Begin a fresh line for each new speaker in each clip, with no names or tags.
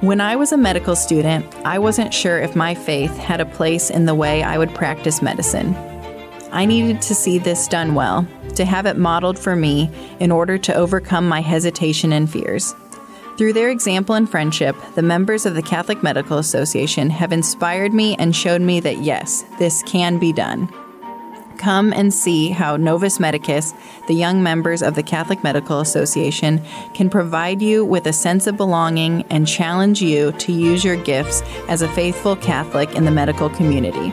When I was a medical student, I wasn't sure if my faith had a place in the way I would practice medicine. I needed to see this done well, to have it modeled for me in order to overcome my hesitation and fears. Through their example and friendship, the members of the Catholic Medical Association have inspired me and showed me that yes, this can be done. Come and see how Novus Medicus, the young members of the Catholic Medical Association, can provide you with a sense of belonging and challenge you to use your gifts as a faithful Catholic in the medical community.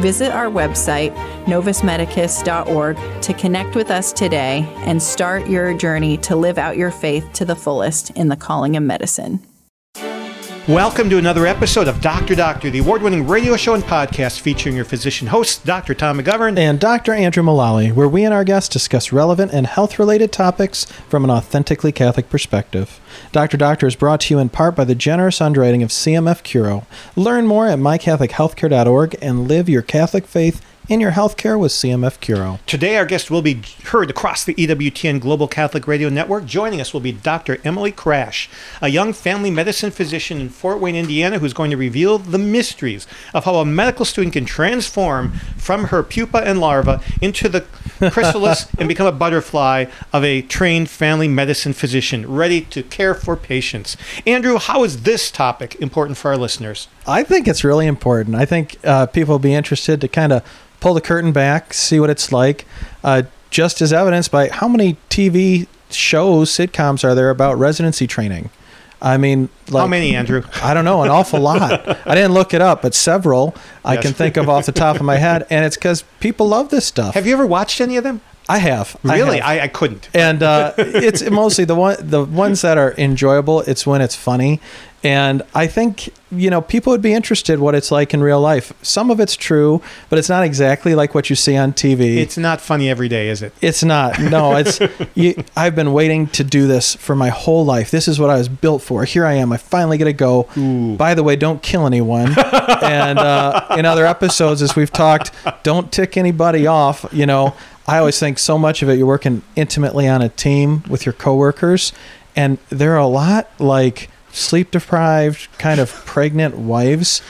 Visit our website, novusmedicus.org, to connect with us today and start your journey to live out your faith to the fullest in the calling of medicine.
Welcome to another episode of Doctor Doctor, the award winning radio show and podcast featuring your physician hosts, Dr. Tom McGovern
and Dr. Andrew Mullally, where we and our guests discuss relevant and health related topics from an authentically Catholic perspective. Dr. Doctor is brought to you in part by the generous underwriting of CMF Curo. Learn more at mycatholichealthcare.org and live your Catholic faith in your healthcare with CMF Curo.
Today, our guest will be heard across the EWTN Global Catholic Radio Network. Joining us will be Dr. Emily Krash, a young family medicine physician in Fort Wayne, Indiana, who's going to reveal the mysteries of how a medical student can transform from her pupa and larva into the chrysalis and become a butterfly of a trained family medicine physician ready to care for patients. Andrew, how is this topic important for our listeners?
I think it's really important. I think uh, people will be interested to kind of pull the curtain back, see what it's like, uh, just as evidenced by how many TV shows, sitcoms are there about residency training. I mean,
like, how many, Andrew?
I don't know, an awful lot. I didn't look it up, but several I can think of off the top of my head, and it's because people love this stuff.
Have you ever watched any of them?
I have.
Really,
I,
have. I, I couldn't.
And uh, it's mostly the one, the ones that are enjoyable. It's when it's funny, and I think, you know, people would be interested what it's like in real life. Some of it's true, but it's not exactly like what you see on TV.
It's not funny every day, is it?
It's not. No, it's you, I've been waiting to do this for my whole life. This is what I was built for. Here I am. I finally get to go. Ooh. By the way, don't kill anyone. and uh, in other episodes as we've talked, don't tick anybody off, you know. I always think so much of it you're working intimately on a team with your coworkers and they're a lot like sleep deprived, kind of pregnant wives,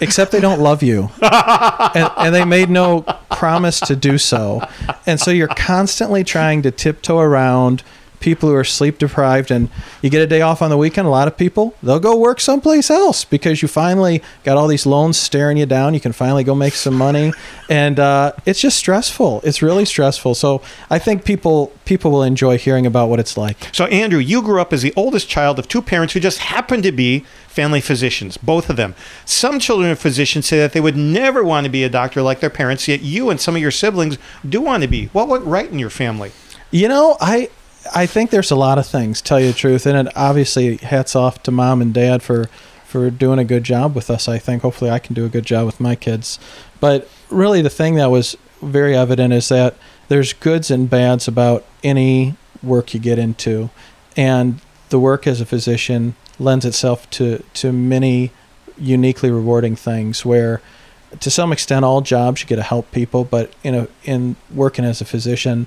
except they don't love you. And, and, they made no promise to do so. And so you're constantly trying to tiptoe around people who are sleep deprived and you get a day off on the weekend, a lot of people, they'll go work someplace else because you finally got all these loans staring you down. You can finally go make some money. And uh, it's just stressful. It's really stressful. So I think people people will enjoy hearing about what it's like.
So Andrew, you grew up as the oldest child of two parents who just happened to be family physicians, both of them. Some children of physicians say that they would never want to be a doctor like their parents, yet you and some of your siblings do want to be. What went right in your family?
You know, I I think there's a lot of things, tell you the truth, and it obviously hats off to mom and dad for for doing a good job with us. I think hopefully I can do a good job with my kids. But really, the thing that was very evident is that there's goods and bads about any work you get into, and the work as a physician lends itself to to many uniquely rewarding things where to some extent all jobs you get to help people but in a in working as a physician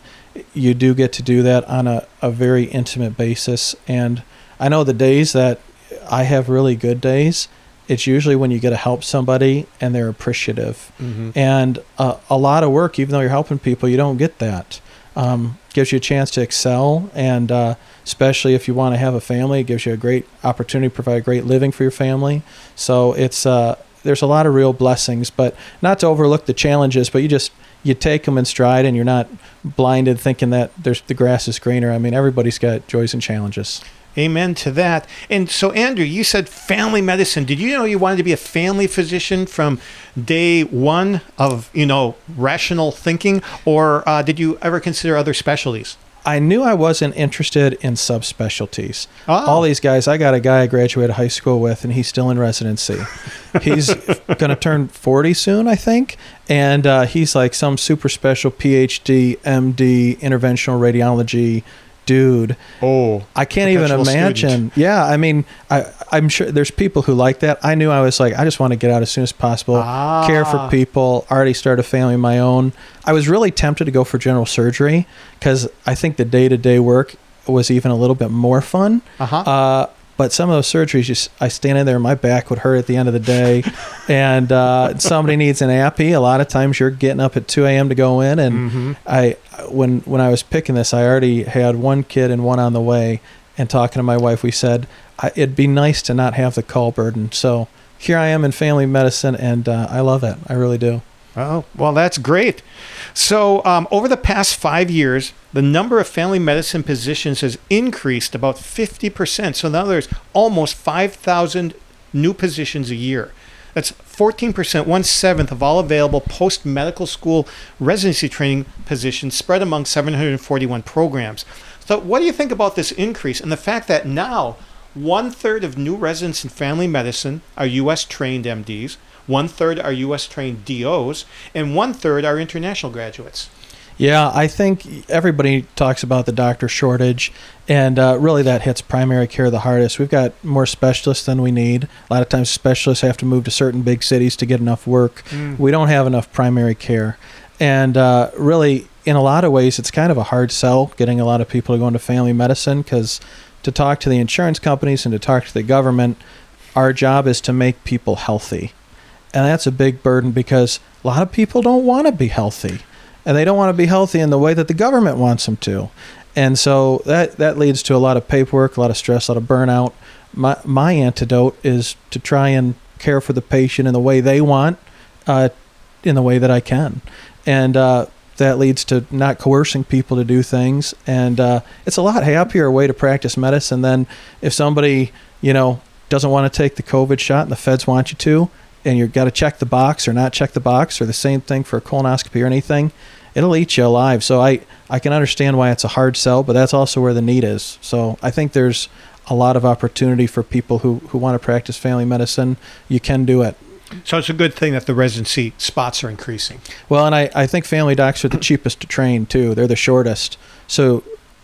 you do get to do that on a, a very intimate basis. And i know the days that i have really good days it's usually when you get to help somebody and they're appreciative. Mm-hmm. and uh, a lot of work even though you're helping people you don't get that. Um, gives you a chance to excel and uh, especially if you want to have a family it gives you a great opportunity to provide a great living for your family. So it's uh, there's a lot of real blessings, but not to overlook the challenges, but you just you take them in stride and you're not blinded thinking that there's the grass is greener. I mean, everybody's got joys and challenges.
Amen to that. And so, Andrew, you said family medicine. Did you know you wanted to be a family physician from day one of you know rational thinking, or uh, did you ever consider other specialties?
I knew I wasn't interested in subspecialties. Oh. All these guys, I got a guy I graduated high school with, and he's still in residency. he's going to turn 40 soon, I think. And uh, he's like some super special PhD, MD, interventional radiology dude.
Oh,
I can't even imagine. Student. Yeah, I mean, I I'm sure there's people who like that. I knew I was like, I just want to get out as soon as possible, ah. care for people, already start a family of my own. I was really tempted to go for general surgery because I think the day to day work was even a little bit more fun. Uh-huh. Uh, But some of those surgeries, just I stand in there, my back would hurt at the end of the day, and uh, somebody needs an appy. A lot of times, you're getting up at 2 a.m. to go in, and
Mm-hmm.
I when when I was picking this, I already had one kid and one on the way. And talking to my wife, we said I, it'd be nice to not have the call burden. So here I am in family medicine, and uh, I love it. I really do.
Oh, well, that's great. So, um, over the past five years, the number of family medicine positions has increased about 50%. So now there's almost 5,000 new positions a year. That's 14%, one seventh of all available post medical school residency training positions spread among 741 programs. So, what do you think about this increase and the fact that now one third of new residents in family medicine are U.S. trained MDs, one third are U.S. trained DOs, and one third are international graduates?
Yeah, I think everybody talks about the doctor shortage, and uh, really that hits primary care the hardest. We've got more specialists than we need. A lot of times, specialists have to move to certain big cities to get enough work. We don't have enough primary care. And uh, really, in a lot of ways, it's kind of a hard sell getting a lot of people to go into family medicine because to talk to the insurance companies and to talk to the government, our job is to make people healthy. And that's a big burden because a lot of people don't want to be healthy and they don't want to be healthy in the way that the government wants them to. And so that that leads to a lot of paperwork, a lot of stress, a lot of burnout. My my antidote is to try and care for the patient in the way they want, uh, in the way that I can, and uh, that leads to not coercing people to do things. And uh, it's a lot happier way to practice medicine than if somebody you know doesn't want to take the COVID shot and the feds want you to, and you've got to check the box or not check the box, or the same thing for a colonoscopy or anything, it'll eat you alive. So I, I can understand why it's a hard sell, but that's also where the need is. So I think there's a lot of opportunity for people who, who want to practice family medicine. You can do it.
So it's a good thing that the residency spots are increasing.
Well, and I, I think family docs are the cheapest to train too. They're the shortest. So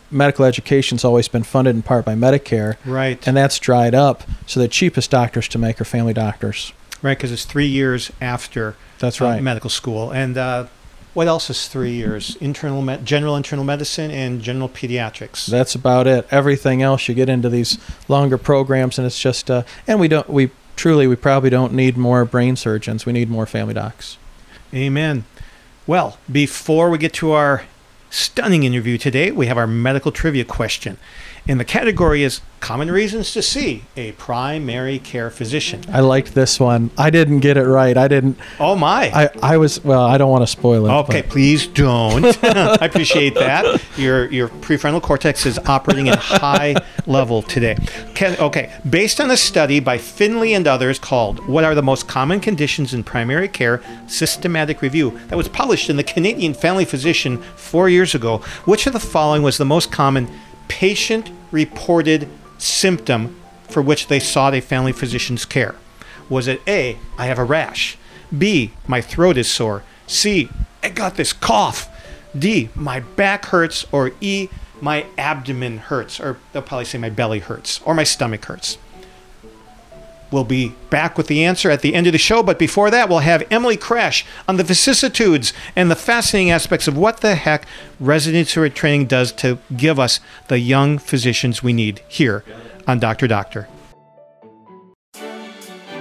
medical education's always been funded in part by Medicare,
Right.
and that's dried up. So the cheapest doctors to make are family doctors.
Right, because it's three years after
That's
uh,
right.
medical school. And uh, what else is three years? Internal, me- general internal medicine and general pediatrics.
That's about it. Everything else, you get into these longer programs, and it's just. Uh, and we don't. We truly, we probably don't need more brain surgeons. We need more family docs.
Amen. Well, before we get to our stunning interview today, we have our medical trivia question. And the category is Common Reasons to See a Primary Care Physician.
I liked this one. I didn't get it right. I didn't.
Oh, my.
I, I was. Well, I don't want to spoil it.
Okay,
but-
please don't. I appreciate that. Your your prefrontal cortex is operating at high level today. Okay, based on a study by Finley and others called "What Are the Most Common Conditions in Primary Care?" systematic review that was published in the Canadian Family Physician four years ago, which of the following was the most common patient-reported symptom for which they sought a family physician's care? Was it A, I have a rash, B, my throat is sore, C, I got this cough, D, my back hurts, or E, my abdomen hurts, or they'll probably say my belly hurts, or my stomach hurts. We'll be back with the answer at the end of the show, but before that, we'll have Emily Crash on the vicissitudes and the fascinating aspects of what the heck residency training does to give us the young physicians we need here on Dr. Doctor.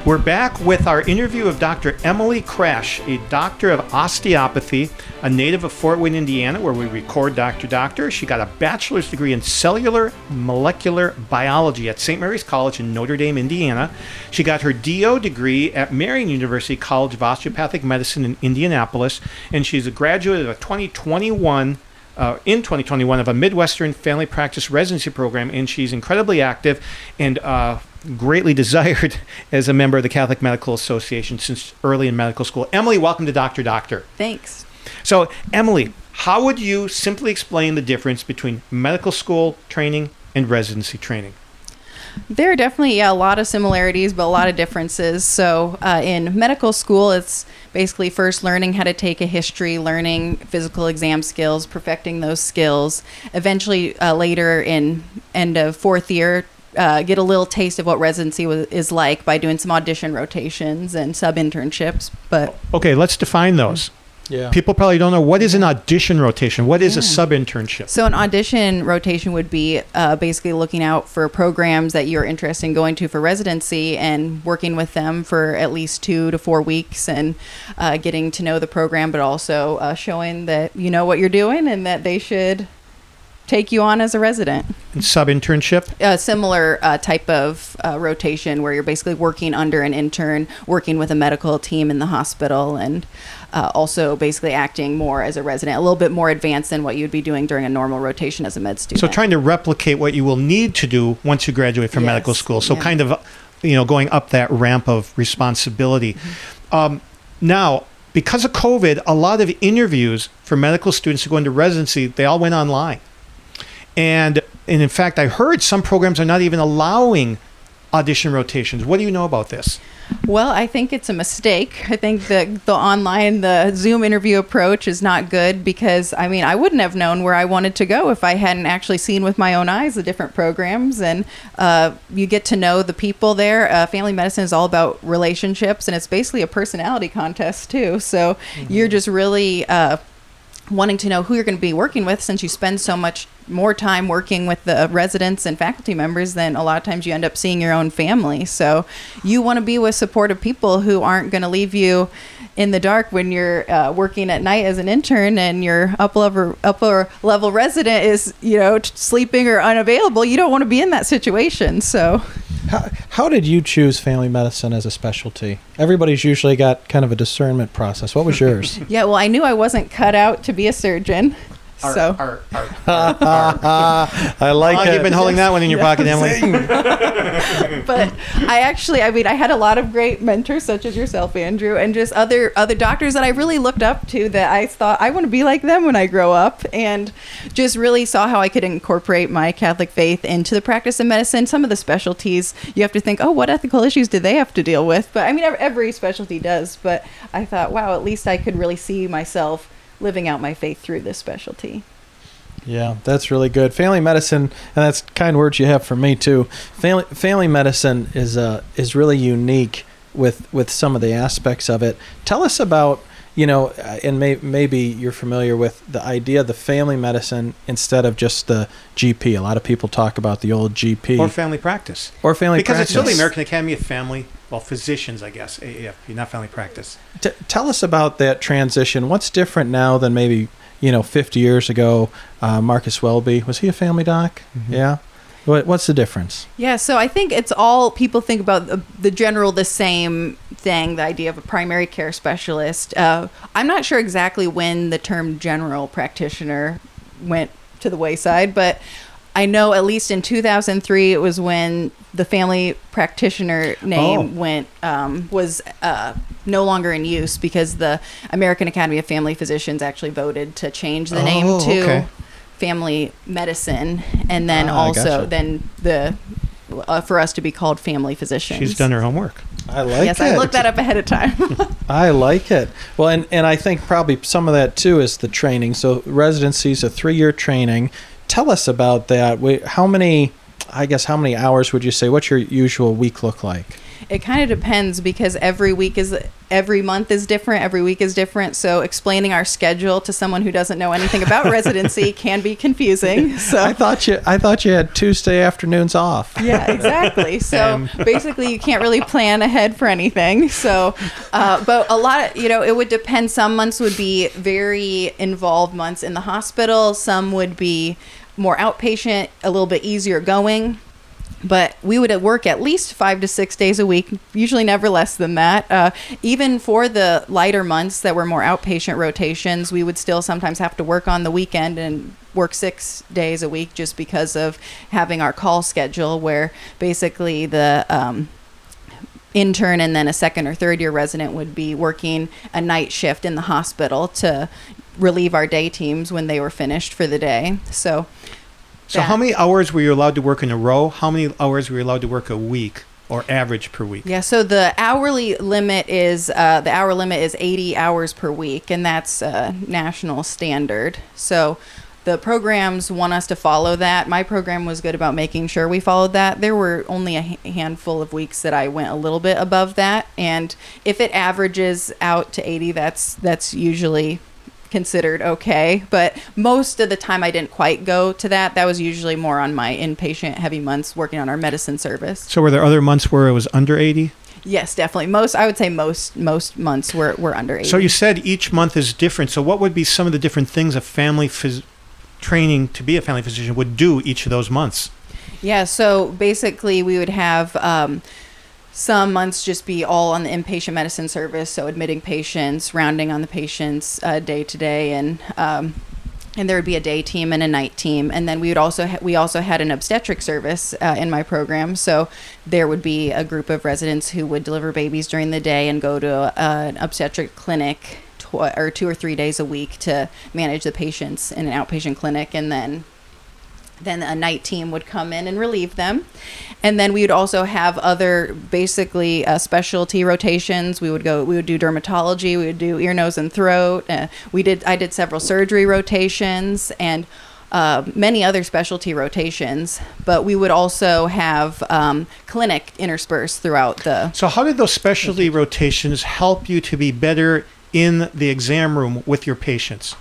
We're back with our interview of Dr. Emily Crash, a doctor of osteopathy, a native of Fort Wayne, Indiana, where we record Dr. Doctor. She got a bachelor's degree in cellular molecular biology at St. Mary's College in Notre Dame, Indiana. She got her DO degree at Marian University College of Osteopathic Medicine in Indianapolis, and she's a graduate of a 2021 uh, in 2021 of a Midwestern Family Practice Residency Program, and she's incredibly active and uh, greatly desired as a member of the Catholic Medical Association since early in medical school. Emily, welcome to Doctor Doctor.
Thanks.
So, Emily, how would you simply explain the difference between medical school training and residency training?
There are definitely yeah, a lot of similarities, but a lot of differences. So, uh, in medical school, it's basically first learning how to take a history, learning physical exam skills, perfecting those skills. Eventually, uh, later in end of fourth year, uh, get a little taste of what residency wa- is like by doing some audition rotations and sub internships. But
Okay, let's define those.
Yeah.
People probably don't know what is an audition rotation. What is a sub internship?
So an audition rotation would be uh, basically looking out for programs that you're interested in going to for residency and working with them for at least two to four weeks and uh, getting to know the program, but also uh, showing that you know what you're doing and that they should take you on as a resident.
Sub internship.
A similar uh, type of uh, rotation where you're basically working under an intern, working with a medical team in the hospital, and uh, also basically acting more as a resident, a little bit more advanced than what you'd be doing during a normal rotation as a med student.
So trying to replicate what you will need to do once you graduate from
Yes,
medical school. So
yeah.
kind of, you know, going up that ramp of responsibility.
Mm-hmm.
Um, now, because of COVID, a lot of interviews for medical students who go into residency, they all went online. And, and in fact, I heard some programs are not even allowing audition rotations. What do you know about this?
Well, I think it's a mistake. I think the the online the Zoom interview approach is not good because I mean I wouldn't have known where I wanted to go if I hadn't actually seen with my own eyes the different programs and uh, you get to know the people there. Uh, family medicine is all about relationships and it's basically a personality contest too. So you're just really uh, wanting to know who you're going to be working with since you spend so much more time working with the residents and faculty members than a lot of times you end up seeing your own family. So you want to be with supportive people who aren't going to leave you in the dark when you're uh, working at night as an intern and your upper level, upper level resident is, you know, t- sleeping or unavailable. You don't want to be in that situation. So
How, how did you choose family medicine as a specialty? Everybody's usually got kind of a discernment process. What was yours?
yeah, well, I knew I wasn't cut out to be a surgeon. So
I like
How long
it.
have been holding that one in your pocket, Emily?
but I actually, I mean, I had a lot of great mentors, such as yourself, Andrew, and just other other doctors that I really looked up to. That I thought I want to be like them when I grow up, and just really saw how I could incorporate my Catholic faith into the practice of medicine. Some of the specialties, you have to think, oh, what ethical issues do they have to deal with? But I mean, every specialty does. But I thought, wow, at least I could really see myself living out my faith through this specialty.
Yeah, that's really good. Family medicine, and that's kind words you have for me too. Family family medicine is uh is really unique with with some of the aspects of it. Tell us about you know, uh, and may, maybe you're familiar with the idea of the family medicine instead of just the GP. A lot of people talk about the old GP
or family practice.
or family
because
practice.
it's still the American Academy of Family, well, physicians, I guess, AAFP, not family practice.
T- tell us about that transition. What's different now than maybe you know 50 years ago? Uh, Marcus Welby was he a family doc? Yeah. What, what's the difference?
Yeah, so I think it's all people think about the, the general, the same thing, the idea of a primary care specialist. Uh, I'm not sure exactly when the term general practitioner went to the wayside, but I know at least in 2003 it was when the family practitioner name
Oh.
went um, was uh, no longer in use because the American Academy of Family Physicians actually voted to change the name
Oh,
to
okay.
family medicine, and then
Ah,
also
gotcha.
then the uh, for us to be called family physicians.
She's done her homework.
I like
yes,
it.
Yes, I looked that up ahead of time.
I like it. Well, and, and I think probably some of that too is the training. So residency is a three year training. Tell us about that. Wait, How many? I guess how many hours would you say? What's your usual week look like?
it kind of depends because every week is every month is different every week is different so explaining our schedule to someone who doesn't know anything about residency can be confusing so
I thought you I thought you had Tuesday afternoons off.
yeah exactly so basically you can't really plan ahead for anything so uh, but a lot you know it would depend some months would be very involved months in the hospital some would be more outpatient a little bit easier going but we would work at least five to six days a week, usually never less than that. Uh, even for the lighter months that were more outpatient rotations, we would still sometimes have to work on the weekend and work six days a week just because of having our call schedule, where basically the um, intern and then a second or third year resident would be working a night shift in the hospital to relieve our day teams when they were finished for the day. So.
So, how many hours were you allowed to work in a row? How many hours were you allowed to work a week or average per week?
Yeah, so the hourly limit is uh, the hour limit is 80 hours per week, and that's uh, national standard. So the programs want us to follow that. My program was good about making sure we followed that. There were only a handful of weeks that I went a little bit above that, and if it averages out to 80, that's that's usually considered okay. But most of the time, I didn't quite go to that. That was usually more on my inpatient heavy months working on our medicine service.
So were there other months where it was under 80?
Yes, definitely. Most I would say most most months were were under 80.
So you said each month is different. So what would be some of the different things a family phys- training to be a family physician would do each of those months?
Yeah, so basically, we would have um, some months just be all on the inpatient medicine service, so admitting patients, rounding on the patients uh, day to day, and um, and there would be a day team and a night team, and then we would also ha- we also had an obstetric service uh, in my program, so there would be a group of residents who would deliver babies during the day and go to a, an obstetric clinic. Tw- or two or three days a week to manage the patients in an outpatient clinic, and then then a night team would come in and relieve them and then we would also have other basically uh, specialty rotations. We would go we would do dermatology we would do ear nose and throat. Uh, we did i did several surgery rotations and uh, many other specialty rotations. But we would also have um, clinic interspersed throughout the
So how did those specialty rotations help you to be better in the exam room with your patients?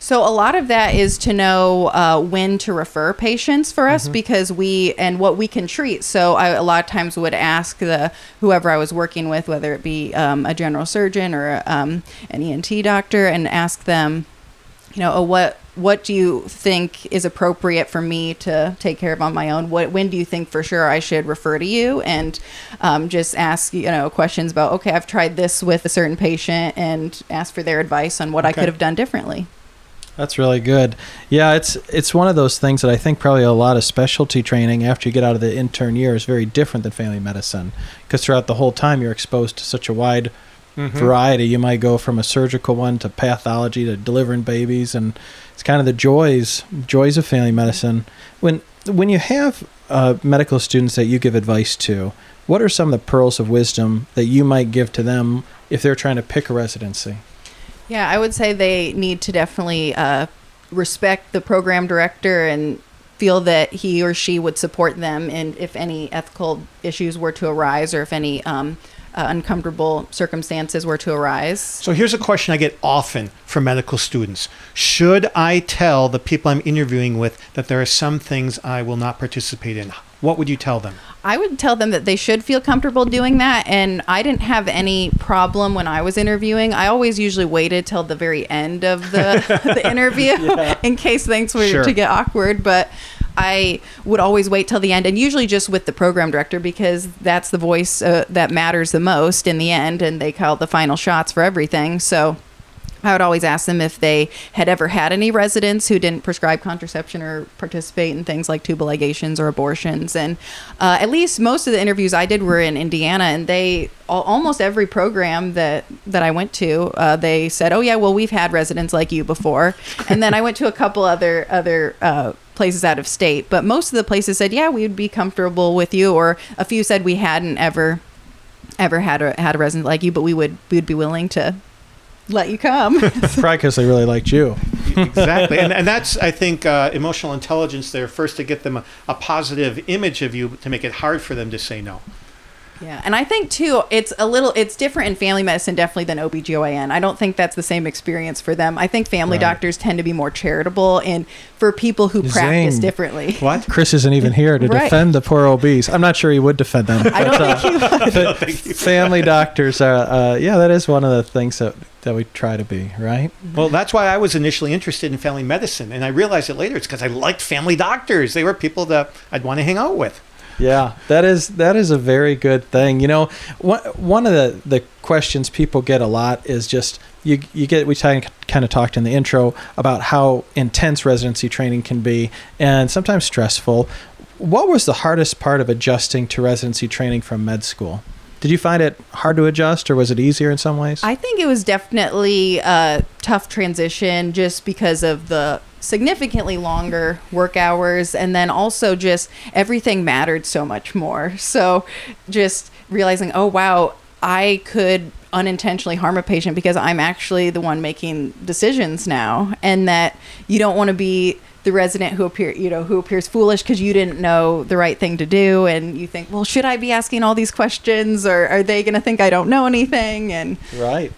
So a lot of that is to know uh, when to refer patients for us because we and what we can treat. So I a lot of times would ask the whoever I was working with, whether it be um, a general surgeon or um, an ENT doctor, and ask them, you know, oh, what what do you think is appropriate for me to take care of on my own? What when do you think for sure I should refer to you? And um, just ask you know questions about okay, I've tried this with a certain patient, and ask for their advice on what I could have done differently.
That's really good. Yeah, it's it's one of those things that I think probably a lot of specialty training after you get out of the intern year is very different than family medicine because throughout the whole time you're exposed to such a wide variety. You might go from a surgical one to pathology to delivering babies, and it's kind of the joys joys of family medicine. When when you have uh, medical students that you give advice to, what are some of the pearls of wisdom that you might give to them if they're trying to pick a residency?
Yeah, I would say they need to definitely uh, respect the program director and feel that he or she would support them and if any ethical issues were to arise or if any um, uh, uncomfortable circumstances were to arise.
So here's a question I get often from medical students. Should I tell the people I'm interviewing with that there are some things I will not participate in? What would you tell them?
I would tell them that they should feel comfortable doing that. And I didn't have any problem when I was interviewing. I always usually waited till the very end of the, the interview in case things were
Sure.
to get awkward. But I would always wait till the end, and usually just with the program director because that's the voice uh, that matters the most in the end, and they call the final shots for everything. So. I would always ask them if they had ever had any residents who didn't prescribe contraception or participate in things like tubal ligations or abortions. And uh, at least most of the interviews I did were in Indiana, and they al- almost every program that that I went to, uh, they said, "Oh yeah, well we've had residents like you before." And then I went to a couple other other. Uh, places out of state but most of the places said yeah we would be comfortable with you or a few said we hadn't ever ever had a had a resident like you but we would we would be willing to let you come.
Probably because they really liked you.
exactly. And, and that's i think uh, emotional intelligence there. First to get them a, a positive image of you to make it hard for them to say no
Yeah, and I think too, it's a little, it's different in family medicine definitely than OBGYN. I don't think that's the same experience for them. I think family
Right.
doctors tend to be more charitable and for people who practice differently.
what
Chris isn't even here to
Right.
defend the poor obese. I'm not sure he would defend them.
I don't
uh,
think he would.
but family doctors are, uh, yeah, that is one of the things that, that we try to be, right?
well that's why i was initially interested in family medicine and i realized it later it's because i liked family doctors they were people that i'd want to hang out with
Yeah, that is that is a very good thing. You know, one one of the the questions people get a lot is just you you get we kind of talked in the intro about how intense residency training can be and sometimes stressful. What was the hardest part of adjusting to residency training from med school? Did you find it hard to adjust, or was it easier in some ways?
I think it was definitely a tough transition just because of the significantly longer work hours and then also just everything mattered so much more. So just realizing, oh wow, I could unintentionally harm a patient because I'm actually the one making decisions now, and that you don't want to be the resident who appear you know who appears foolish because you didn't know the right thing to do and you think well should i be asking all these questions or are they going to think i don't know anything? And
right.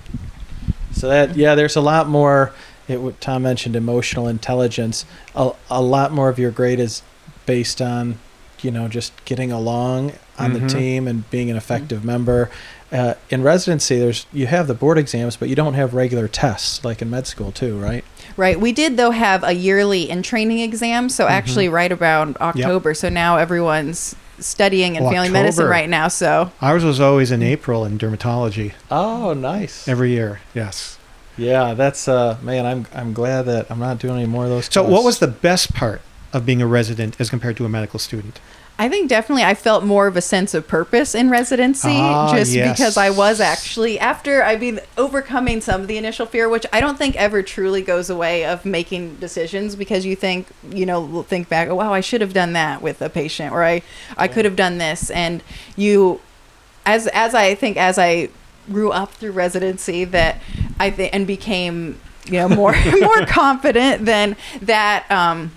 So that yeah there's a lot more it what tom mentioned emotional intelligence. A, a lot more of your grade is based on you know just getting along on
Mhm.
the team and being an effective member. Uh, in residency there's you have the board exams but you don't have regular tests like in med school too right
right we did though have a yearly in training exam so actually right around october. So now everyone's studying in
Oh,
family medicine right now so.
Ours was always in April in dermatology.
Oh nice.
Every year. Yes.
yeah that's uh man i'm i'm glad that i'm not doing any more of those
So, what was the best part of being a resident as compared to a medical student?
I think definitely I felt more of a sense of purpose in residency
Ah,
just
yes.
because I was actually after I mean overcoming some of the initial fear which I don't think ever truly goes away of making decisions because you think you know think back oh wow I should have done that with a patient or I I could have done this and you as as I think as I grew up through residency that I think and became you know more more confident than that um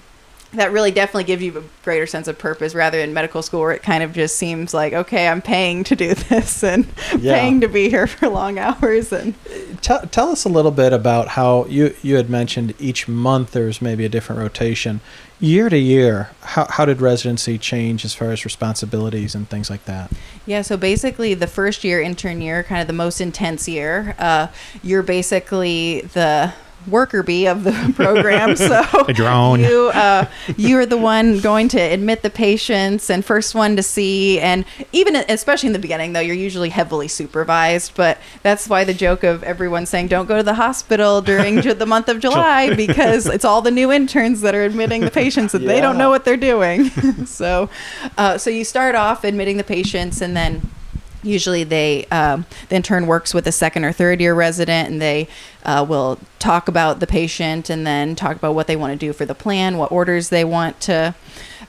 that really definitely gives you a greater sense of purpose rather than medical school where it kind of just seems like okay i'm paying to do this and
Yeah.
paying to be here for long hours and
tell, tell us a little bit about how you you had mentioned each month there's maybe a different rotation. Year to year how, how did residency change as far as responsibilities and things like that?
Yeah so basically the first year intern year kind of the most intense year. Uh, you're basically the worker bee of the program so you uh, you're the one going to admit the patients and first one to see. And even especially in the beginning though you're usually heavily supervised but that's why the joke of everyone saying don't go to the hospital during the month of July because it's all the new interns that are admitting the patients and they don't know what they're doing. So uh, so you start off admitting the patients and then usually they um, the intern works with a second or third year resident and they uh, will talk about the patient and then talk about what they want to do for the plan what orders they want to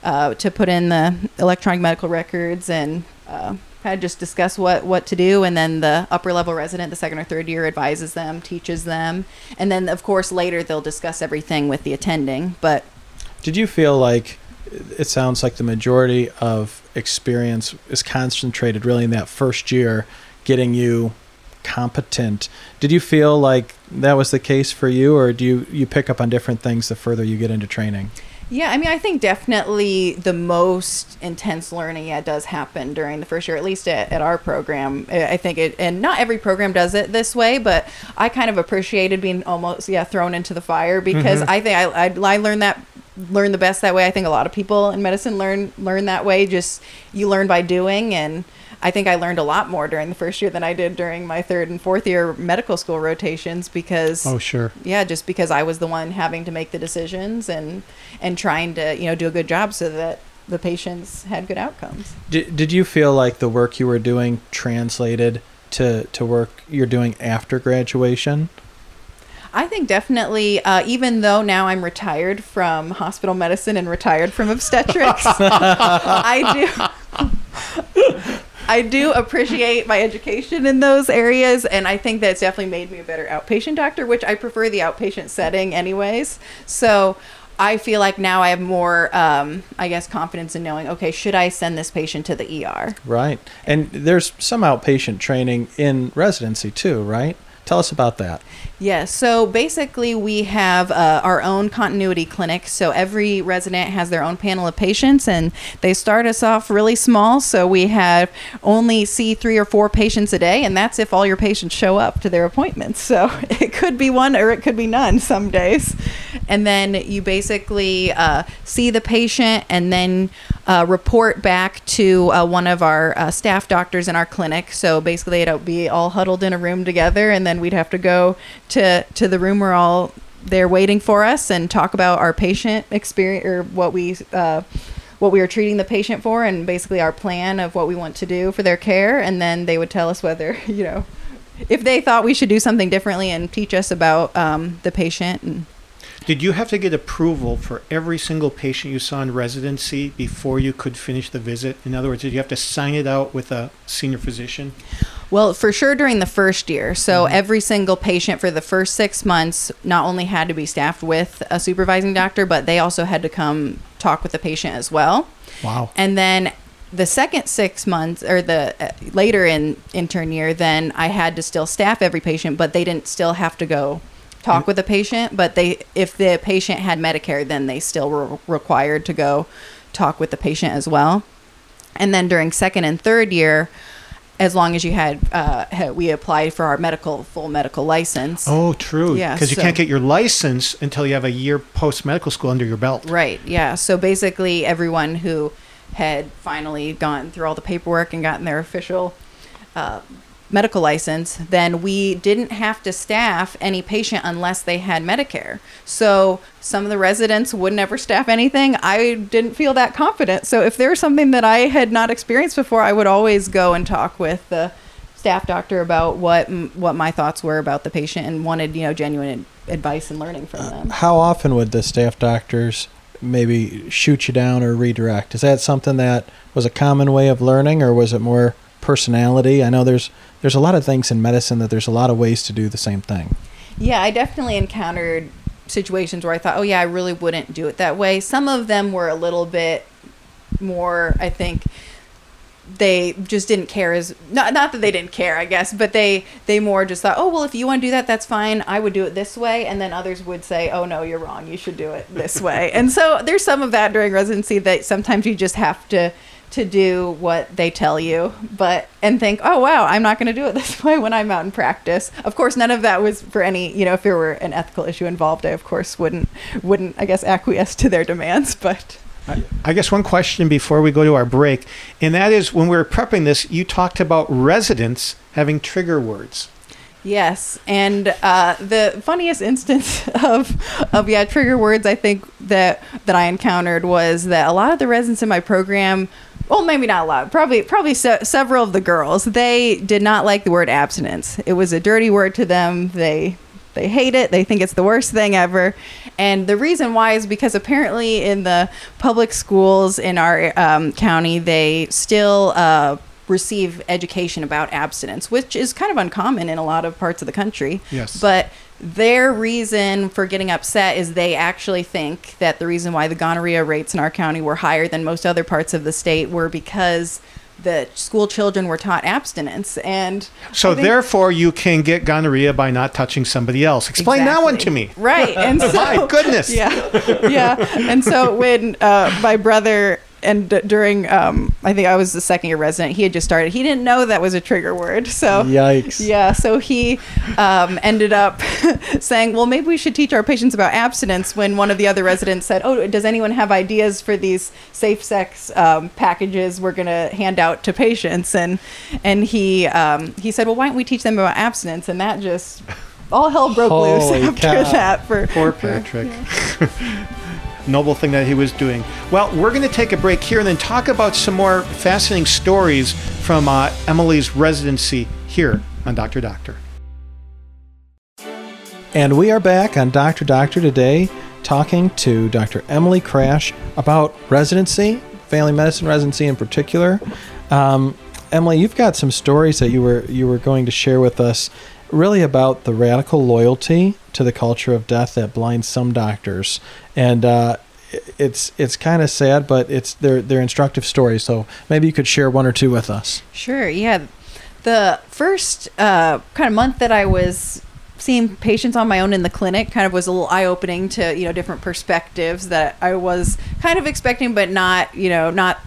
uh, to put in the electronic medical records and uh, kind of just discuss what what to do. And then the upper level resident the second or third year advises them teaches them. And then of course later they'll discuss everything with the attending. But
did you feel like it sounds like the majority of experience is concentrated really in that first year getting you competent. Did you feel like that was the case for you or do you you pick up on different things the further you get into training?
Yeah, I mean, I think definitely the most intense learning yeah does happen during the first year, at least at, at our program. I think it, and not every program does it this way, but I kind of appreciated being almost yeah thrown into the fire because mm-hmm. I think I, I I learned that learn the best that way. I think a lot of people in medicine learn learn that way. Just you learn by doing and. I think I learned a lot more during the first year than I did during my third and fourth year medical school rotations because
Oh, sure.
yeah just because i was the one having to make the decisions and and trying to you know do a good job so that the patients had good outcomes
Did, did you feel like the work you were doing translated to, to work you're doing after graduation?
I think definitely uh, even though now i'm retired from hospital medicine and retired from obstetrics i do I do appreciate my education in those areas, and I think that's definitely made me a better outpatient doctor, which I prefer the outpatient setting, anyways. So I feel like now I have more, um, I guess, confidence in knowing, okay, should I send this patient to the ER?
Right. And there's some outpatient training in residency too, right? Tell us about that.
Yes. So basically, we have uh, our own continuity clinic. So every resident has their own panel of patients, and they start us off really small. So we have only see three or four patients a day, and that's if all your patients show up to their appointments. So it could be one or it could be none some days. And then you basically uh, see the patient and then uh, report back to uh, one of our uh, staff doctors in our clinic. So basically, it'll be all huddled in a room together, and then we'd have to go to to the room where all they're waiting for us and talk about our patient experience or what we uh, what we were treating the patient for, and basically our plan of what we want to do for their care, and then they would tell us whether you know if they thought we should do something differently and teach us about um, the patient and
Did you have to get approval for every single patient you saw in residency before you could finish the visit? In other words, did you have to sign it out with a senior physician?
Well, for sure during the first year. So every single patient for the first six months not only had to be staffed with a supervising doctor, but they also had to come talk with the patient as well.
Wow.
And then the second six months or the uh, later in intern year, then I had to still staff every patient, but they didn't still have to go talk with the patient. But they, if the patient had Medicare, then they still were required to go talk with the patient as well. And then during second and third year, as long as you had, uh, we applied for our medical full medical license.
Oh, true.
Yeah,
Because you can't get your license until you have a year post medical school under your belt.
Right. Yeah. So basically, everyone who had finally gone through all the paperwork and gotten their official uh, medical license, then we didn't have to staff any patient unless they had Medicare. So some of the residents would never staff anything. I didn't feel that confident. So if there was something that I had not experienced before, I would always go and talk with the staff doctor about what what my thoughts were about the patient and wanted you know genuine advice and learning from them.
How often would the staff doctors maybe shoot you down or redirect? Is that something that was a common way of learning, or was it more personality? I know there's there's a lot of things in medicine that there's a lot of ways to do the same thing.
Yeah, I definitely encountered situations where I thought, oh, yeah, I really wouldn't do it that way. Some of them were a little bit more, I think, they just didn't care as not not that they didn't care i guess but they they more just thought oh well if you want to do that that's fine i would do it this way and then others would say oh no you're wrong you should do it this way and so there's some of that during residency that sometimes you just have to to do what they tell you but and think oh wow i'm not going to do it this way when i'm out in practice of course none of that was for any you know if there were an ethical issue involved i of course wouldn't wouldn't i guess acquiesce to their demands but
I guess one question before we go to our break, and that is when we were prepping this, you talked about residents having trigger words.
Yes, and uh, the funniest instance of of yeah trigger words I think that that I encountered was that a lot of the residents in my program, well maybe not a lot, probably probably se- several of the girls, they did not like the word abstinence. It was a dirty word to them. They they hate it. They think it's the worst thing ever. And the reason why is because apparently in the public schools in our um, county, they still uh, receive education about abstinence, which is kind of uncommon in a lot of parts of the country.
Yes.
But their reason for getting upset is they actually think that the reason why the gonorrhea rates in our county were higher than most other parts of the state were because the school children were taught abstinence and
So
think-
therefore, you can get gonorrhea by not touching somebody else. Explain that one to me.
Right. And so,
My goodness.
Yeah. Yeah. And so when uh, my brother and d- during um, I think I was the second year resident, he had just started. He didn't know that was a trigger word. So
Yikes.
Yeah. So he um, ended up saying, "Well, maybe we should teach our patients about abstinence." When one of the other residents said, "Oh, does anyone have ideas for these safe sex um, packages we're going to hand out to patients?" And and he um, he said, "Well, why don't we teach them about abstinence?" And that just all hell broke loose after
cow.
that. For
Poor
for-
Patrick. Noble thing that he was doing. Well, we're going to take a break here and then talk about some more fascinating stories from uh, Emily's residency here on Dr. Doctor.
And we are back on Dr. Doctor today talking to Dr. Emily Crash about residency, family medicine residency in particular. Um, Emily, you've got some stories that you were you were going to share with us really about the radical loyalty to the culture of death that blinds some doctors. And uh, it's it's kind of sad, but it's they're they're instructive stories. So maybe you could share one or two with us.
Sure. Yeah. The first uh, kind of month that I was seeing patients on my own in the clinic kind of was a little eye opening to you know different perspectives that I was kind of expecting, but not you know not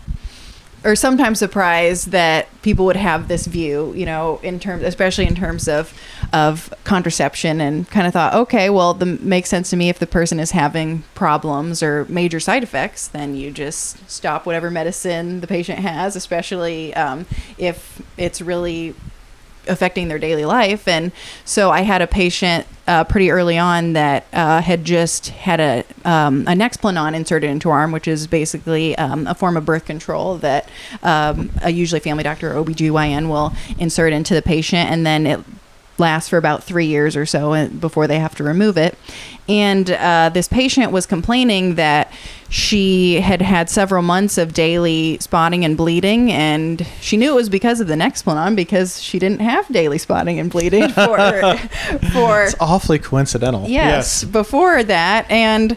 or sometimes surprised that people would have this view, you know, in terms, especially in terms of of contraception, and kind of thought, okay, well, the makes sense to me if the person is having problems or major side effects, then you just stop whatever medicine the patient has, especially um, if it's really affecting their daily life. And so I had a patient uh, pretty early on that uh, had just had a, um, a Nexplanon inserted into her arm, which is basically um, a form of birth control that um, a usually family doctor or OBGYN will insert into the patient. And then it lasts for about three years or so before they have to remove it. And uh, this patient was complaining that she had had several months of daily spotting and bleeding, and she knew it was because of the Nexplanon because she didn't have daily spotting and bleeding for for
It's awfully coincidental.
yes,
Yes.
before that and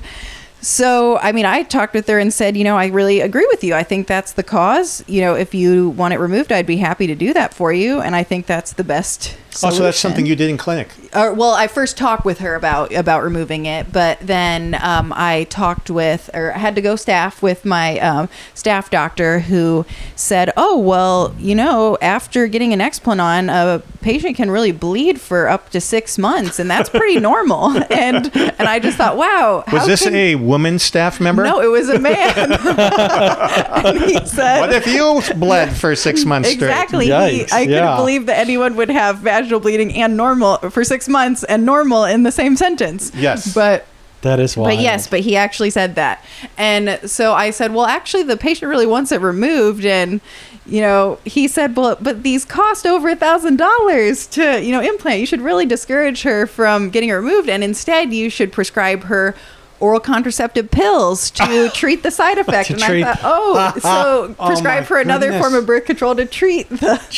so i mean i talked with her and said you know i really agree with you i think that's the cause you know if you want it removed i'd be happy to do that for you and i think that's the best
Also, that's something you did in clinic.
uh, well, I first talked with her about about removing it, but then um, I talked with, or I had to go staff with my um, staff doctor, who said, "Oh, well, you know, after getting an Explanon, a patient can really bleed for up to six months, and that's pretty normal." and and I just thought, wow,
Was this
can-
a woman staff member?
No, it was a man. and he said,
What if you bled for six months straight?
Exactly. He,
Yikes,
I couldn't believe that anyone would have vaginal bleeding and normal for six months and normal in the same sentence.
Yes.
But
That is wild.
but yes, but he actually said that. And so I said, well, actually, the patient really wants it removed. And, you know, he said, well, but these cost over a thousand dollars to, you know, implant. You should really discourage her from getting it removed. And instead, you should prescribe her oral contraceptive pills to treat the side effect. And
treat-
I thought, oh, ah, so ah,
Oh,
prescribe
my
her another
goodness.
form of birth control to treat the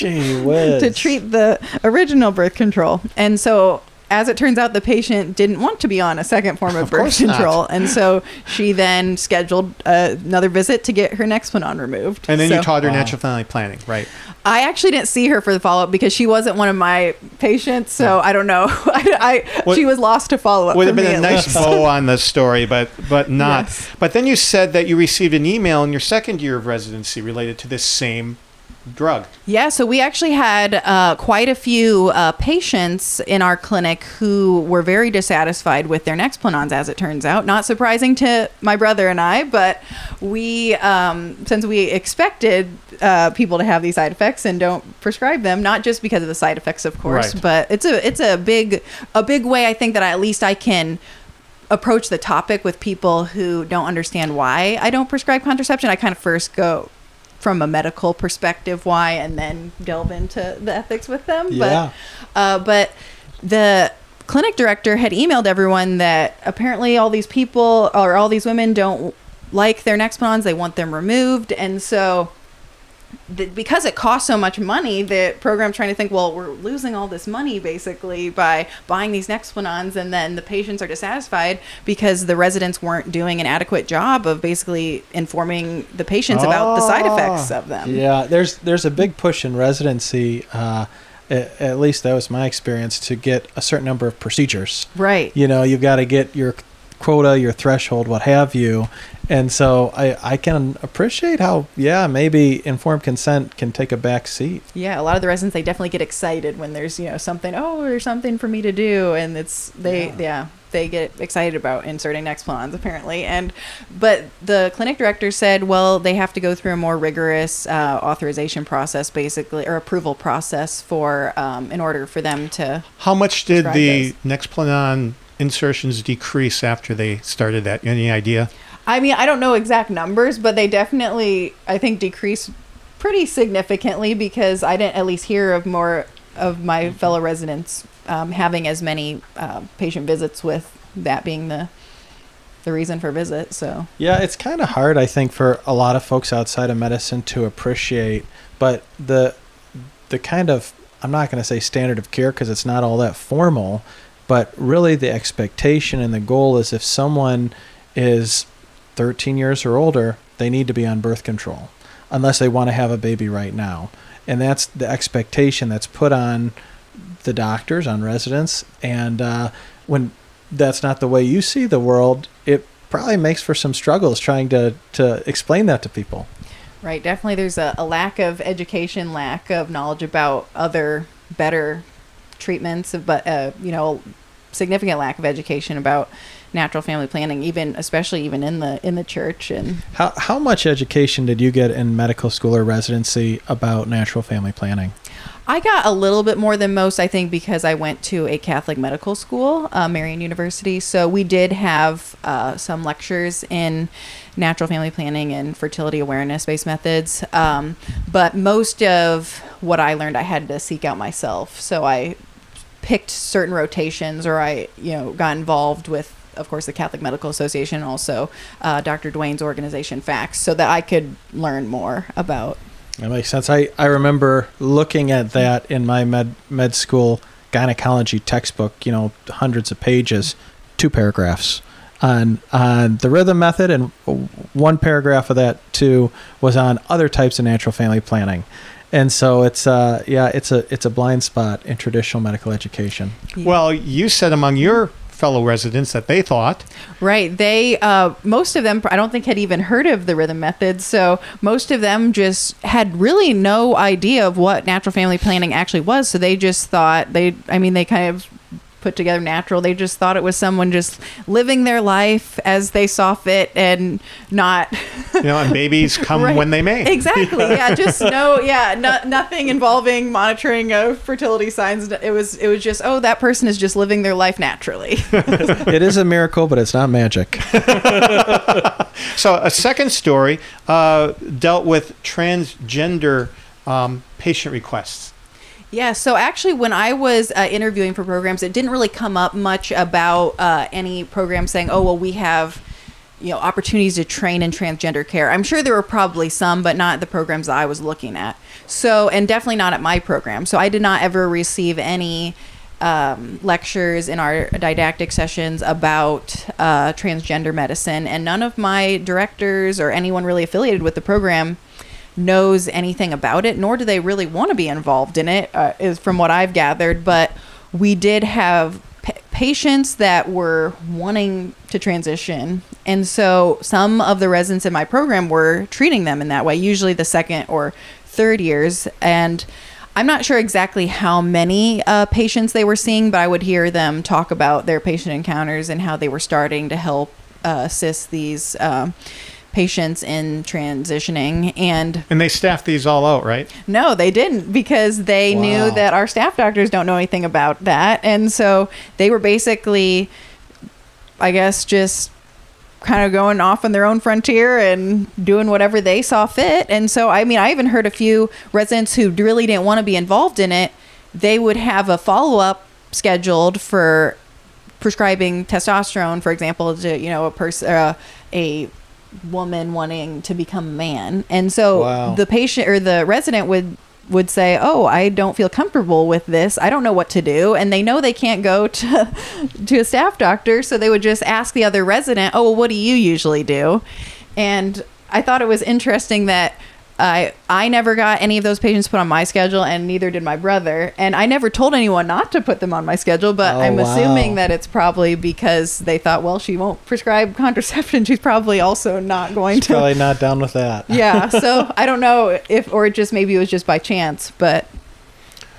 to treat the original birth control. And so, as it turns out, the patient didn't want to be on a second form of,
Of
birth
course not.
control. And so, she then scheduled uh, another visit to get her Nexplanon removed.
And then you taught her
Wow.
natural family planning, right?
I actually didn't see her for the follow up because she wasn't one of my patients. So, I don't know. I, I
What-
she was lost to follow up.
Would have been a nice
least.
bow on the story, but but not.
Yes.
But then you said that you received an email in your second year of residency related to this same drug.
Yeah, so we actually had uh, quite a few uh, patients in our clinic who were very dissatisfied with their Nexplanons, as it turns out. Not surprising to my brother and I, but we, um, since we expected uh, people to have these side effects and don't prescribe them, not just because of the side effects, of course,
Right.
but it's a it's a big a big way I think that I, at least I can approach the topic with people who don't understand why I don't prescribe contraception. I kind of first go from a medical perspective why and then delve into the ethics with them.
Yeah.
but uh, but the clinic director had emailed everyone that apparently all these people or all these women don't like their Nexplanons. They want them removed. And so the, because it costs so much money, the program's trying to think, well, we're losing all this money basically by buying these Nexplanons, and then the patients are dissatisfied because the residents weren't doing an adequate job of basically informing the patients about the side effects of them.
Yeah, there's there's a big push in residency. Uh, at, at least that was my experience to get a certain number of procedures.
Right.
You know, you've got to get your quota, your threshold, what have you. And so I, I can appreciate how, yeah, maybe informed consent can take a back seat.
Yeah, a lot of the residents they definitely get excited when there's you know something. Oh, there's something for me to do, and it's they
Yeah.
yeah, they get excited about inserting Nexplans apparently. And but the clinic director said, well, they have to go through a more rigorous uh, authorization process, basically, or approval process for um, in order for them to.
How much did
Try
the
this.
Nexplanon insertions decrease after they started that? Any idea?
I mean, I don't know exact numbers, but they definitely I think decreased pretty significantly because I didn't at least hear of more of my fellow residents um, having as many uh, patient visits with that being the the reason for visit. So
Yeah, it's kind of hard, I think, for a lot of folks outside of medicine to appreciate. But the the kind of I'm not going to say standard of care because it's not all that formal, but really the expectation and the goal is if someone is 13 years or older, they need to be on birth control, unless they want to have a baby right now, and that's the expectation that's put on the doctors, on residents, and uh, when that's not the way you see the world, it probably makes for some struggles trying to, to explain that to people.
right, definitely there's a, a lack of education, lack of knowledge about other better treatments, but uh, you know, significant lack of education about natural family planning, even especially even in the in the church and
How, how much education did you get in medical school or residency about natural family planning?
I got a little bit more than most, I think, because I went to a Catholic medical school, uh, Marian University. So we did have uh, some lectures in natural family planning and fertility awareness based methods. Um, but most of what I learned, I had to seek out myself. So I picked certain rotations or I, you know, got involved with, of course, the Catholic Medical Association also uh, Dr. Duane's organization, FACTS, so that I could learn more about.
That makes sense. I, I remember looking at that in my med med school gynecology textbook. You know, hundreds of pages, two paragraphs on on the rhythm method, and one paragraph of that too was on other types of natural family planning. And so it's uh yeah it's a it's a blind spot in traditional medical education.
Yeah.
Well, you said among your fellow residents that they thought
Right. They, uh, most of them, I don't think had even heard of the rhythm method. So most of them just had really no idea of what natural family planning actually was. So they just thought they, I mean, they kind of put together natural. They just thought it was someone just living their life as they saw fit and not.
you know, and babies come
Right.
when they may.
Exactly. Yeah. Just no. Yeah. No, nothing involving monitoring of fertility signs. It was. It was just. Oh, that person is just living their life naturally.
it is a miracle, but it's not magic.
So a second story uh, dealt with transgender um, patient requests.
Yeah, so actually, when I was uh, interviewing for programs, it didn't really come up much about uh, any program saying, "Oh, well, we have." You know, opportunities to train in transgender care. I'm sure there were probably some, but not the programs that I was looking at. So, and definitely not at my program. So, I did not ever receive any um, lectures in our didactic sessions about uh, transgender medicine, and none of my directors or anyone really affiliated with the program knows anything about it, nor do they really want to be involved in it, uh, is from what I've gathered. But we did have pa- patients that were wanting to transition, and so some of the residents in my program were treating them in that way. Usually, the second or third years, and I'm not sure exactly how many uh, patients they were seeing, but I would hear them talk about their patient encounters and how they were starting to help uh, assist these um, patients in transitioning. And
And they staffed these all out, right?
no, they didn't because they knew that our staff doctors don't know anything about that. And so they were basically, I guess, just kind of going off on their own frontier and doing whatever they saw fit. And so, I mean, I even heard a few residents who really didn't want to be involved in it. They would have a follow up scheduled for prescribing testosterone, for example, to you know a person, uh, a woman wanting to become a man, and so
Wow.
the patient or the resident would would say, "Oh, I don't feel comfortable with this. I don't know what to do." And they know they can't go to to a staff doctor, so they would just ask the other resident, "Oh, well, what do you usually do?" And I thought it was interesting that I I never got any of those patients put on my schedule, and neither did my brother. And I never told anyone not to put them on my schedule, but
Oh,
I'm
wow.
assuming that it's probably because they thought, well, she won't prescribe contraception. She's probably also not going to.
Probably not down with that.
yeah. So I don't know if, or just maybe it was just by chance, but